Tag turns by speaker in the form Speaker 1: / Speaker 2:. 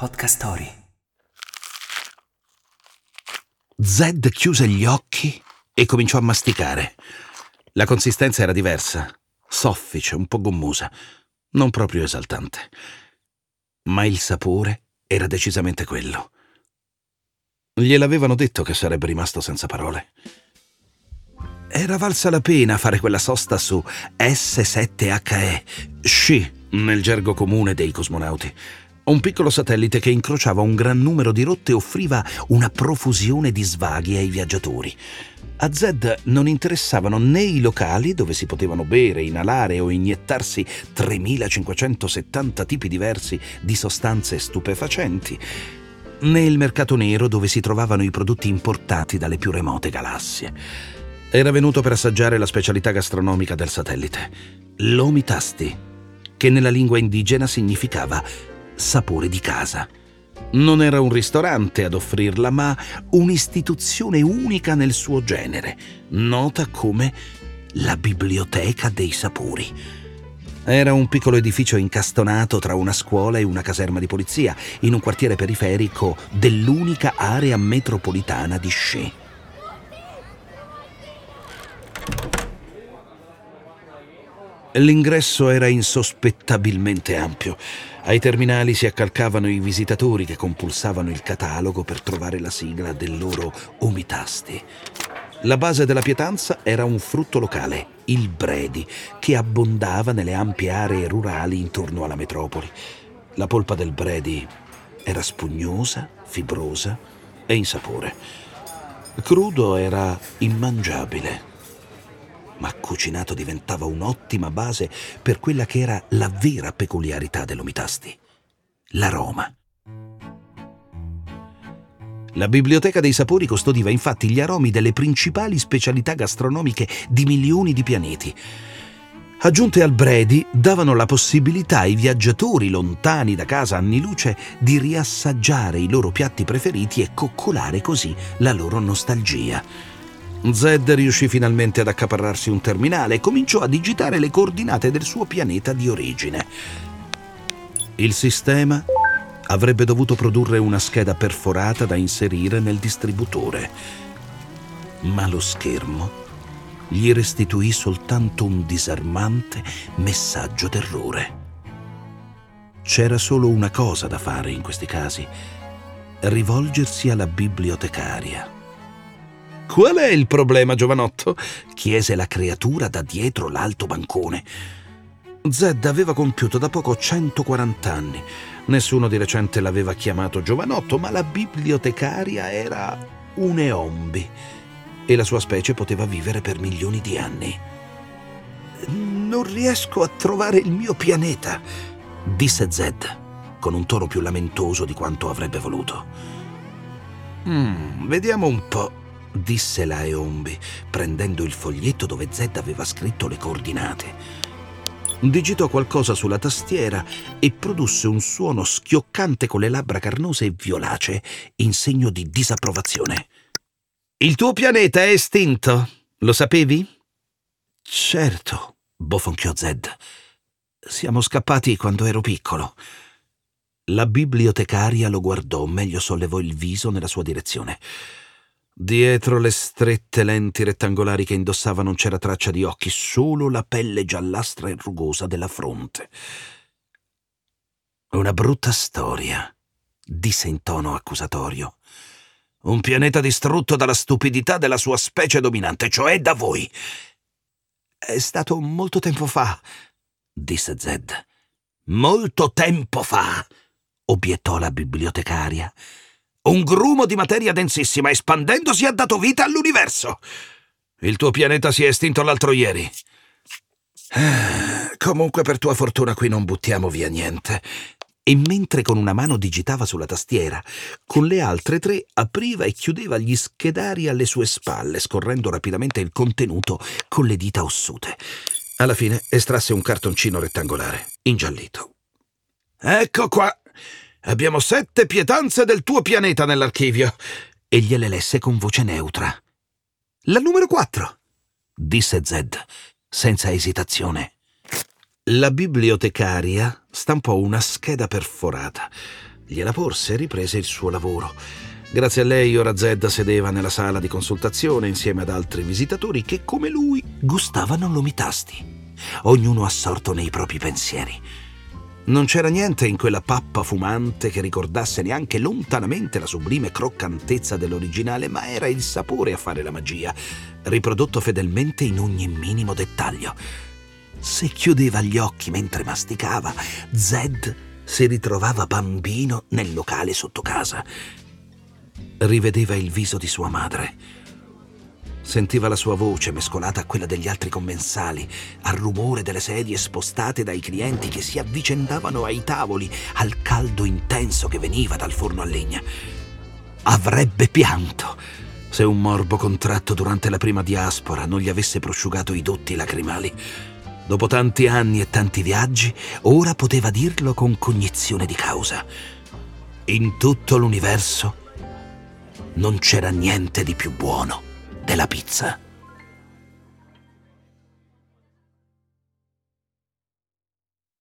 Speaker 1: Podcast Story.
Speaker 2: Zed chiuse gli occhi e cominciò a masticare. La consistenza era diversa, soffice, un po' gommosa, non proprio esaltante. Ma il sapore era decisamente quello. Gliel'avevano detto che sarebbe rimasto senza parole. Era valsa la pena fare quella sosta su S7HE, sci nel gergo comune dei cosmonauti. Un piccolo satellite che incrociava un gran numero di rotte offriva una profusione di svaghi ai viaggiatori. A Zed non interessavano né i locali dove si potevano bere, inalare o iniettarsi 3570 tipi diversi di sostanze stupefacenti, né il mercato nero dove si trovavano i prodotti importati dalle più remote galassie. Era venuto per assaggiare la specialità gastronomica del satellite, l'omitasti, che nella lingua indigena significava sapore di casa. Non era un ristorante ad offrirla, ma un'istituzione unica nel suo genere, nota come la Biblioteca dei Sapori. Era un piccolo edificio incastonato tra una scuola e una caserma di polizia, in un quartiere periferico dell'unica area metropolitana di Shea. L'ingresso era insospettabilmente ampio. Ai terminali si accalcavano i visitatori che compulsavano il catalogo per trovare la sigla del loro omitasti. La base della pietanza era un frutto locale, il bredi, che abbondava nelle ampie aree rurali intorno alla metropoli. La polpa del bredi era spugnosa, fibrosa e insapore. Crudo era immangiabile ma cucinato diventava un'ottima base per quella che era la vera peculiarità dell'omitasti, l'aroma. La biblioteca dei sapori custodiva infatti gli aromi delle principali specialità gastronomiche di milioni di pianeti. Aggiunte al Brady, davano la possibilità ai viaggiatori lontani da casa anni luce di riassaggiare i loro piatti preferiti e coccolare così la loro nostalgia. Zed riuscì finalmente ad accaparrarsi un terminale e cominciò a digitare le coordinate del suo pianeta di origine. Il sistema avrebbe dovuto produrre una scheda perforata da inserire nel distributore, ma lo schermo gli restituì soltanto un disarmante messaggio d'errore. C'era solo una cosa da fare in questi casi, rivolgersi alla bibliotecaria. Qual è il problema, giovanotto? chiese la creatura da dietro l'alto bancone. Zed aveva compiuto da poco 140 anni. Nessuno di recente l'aveva chiamato giovanotto, ma la bibliotecaria era un eombi e la sua specie poteva vivere per milioni di anni. Non riesco a trovare il mio pianeta, disse Zed, con un tono più lamentoso di quanto avrebbe voluto. Mm, vediamo un po' disse la Eombi, prendendo il foglietto dove Zed aveva scritto le coordinate. Digitò qualcosa sulla tastiera e produsse un suono schioccante con le labbra carnose e violacee, in segno di disapprovazione. Il tuo pianeta è estinto, lo sapevi? Certo, bofonchiò Zed. Siamo scappati quando ero piccolo. La bibliotecaria lo guardò, meglio sollevò il viso nella sua direzione. Dietro le strette lenti rettangolari che indossava non c'era traccia di occhi, solo la pelle giallastra e rugosa della fronte. Una brutta storia, disse in tono accusatorio. Un pianeta distrutto dalla stupidità della sua specie dominante, cioè da voi. È stato molto tempo fa, disse Zed. Molto tempo fa, obiettò la bibliotecaria. Un grumo di materia densissima espandendosi ha dato vita all'universo. Il tuo pianeta si è estinto l'altro ieri. Comunque per tua fortuna qui non buttiamo via niente. E mentre con una mano digitava sulla tastiera, con le altre tre apriva e chiudeva gli schedari alle sue spalle, scorrendo rapidamente il contenuto con le dita ossute. Alla fine estrasse un cartoncino rettangolare, ingiallito. Ecco qua, Abbiamo sette pietanze del tuo pianeta nell'archivio. E gliele lesse con voce neutra. La numero quattro, disse Zed, senza esitazione. La bibliotecaria stampò una scheda perforata, gliela porse e riprese il suo lavoro. Grazie a lei ora Zed sedeva nella sala di consultazione insieme ad altri visitatori che, come lui, gustavano l'omitasti, ognuno assorto nei propri pensieri. Non c'era niente in quella pappa fumante che ricordasse neanche lontanamente la sublime croccantezza dell'originale, ma era il sapore a fare la magia, riprodotto fedelmente in ogni minimo dettaglio. Se chiudeva gli occhi mentre masticava, Zed si ritrovava bambino nel locale sotto casa. Rivedeva il viso di sua madre Sentiva la sua voce mescolata a quella degli altri commensali, al rumore delle sedie spostate dai clienti che si avvicendavano ai tavoli, al caldo intenso che veniva dal forno a legna. Avrebbe pianto se un morbo contratto durante la prima diaspora non gli avesse prosciugato i dotti lacrimali. Dopo tanti anni e tanti viaggi, ora poteva dirlo con cognizione di causa. In tutto l'universo non c'era niente di più buono della pizza.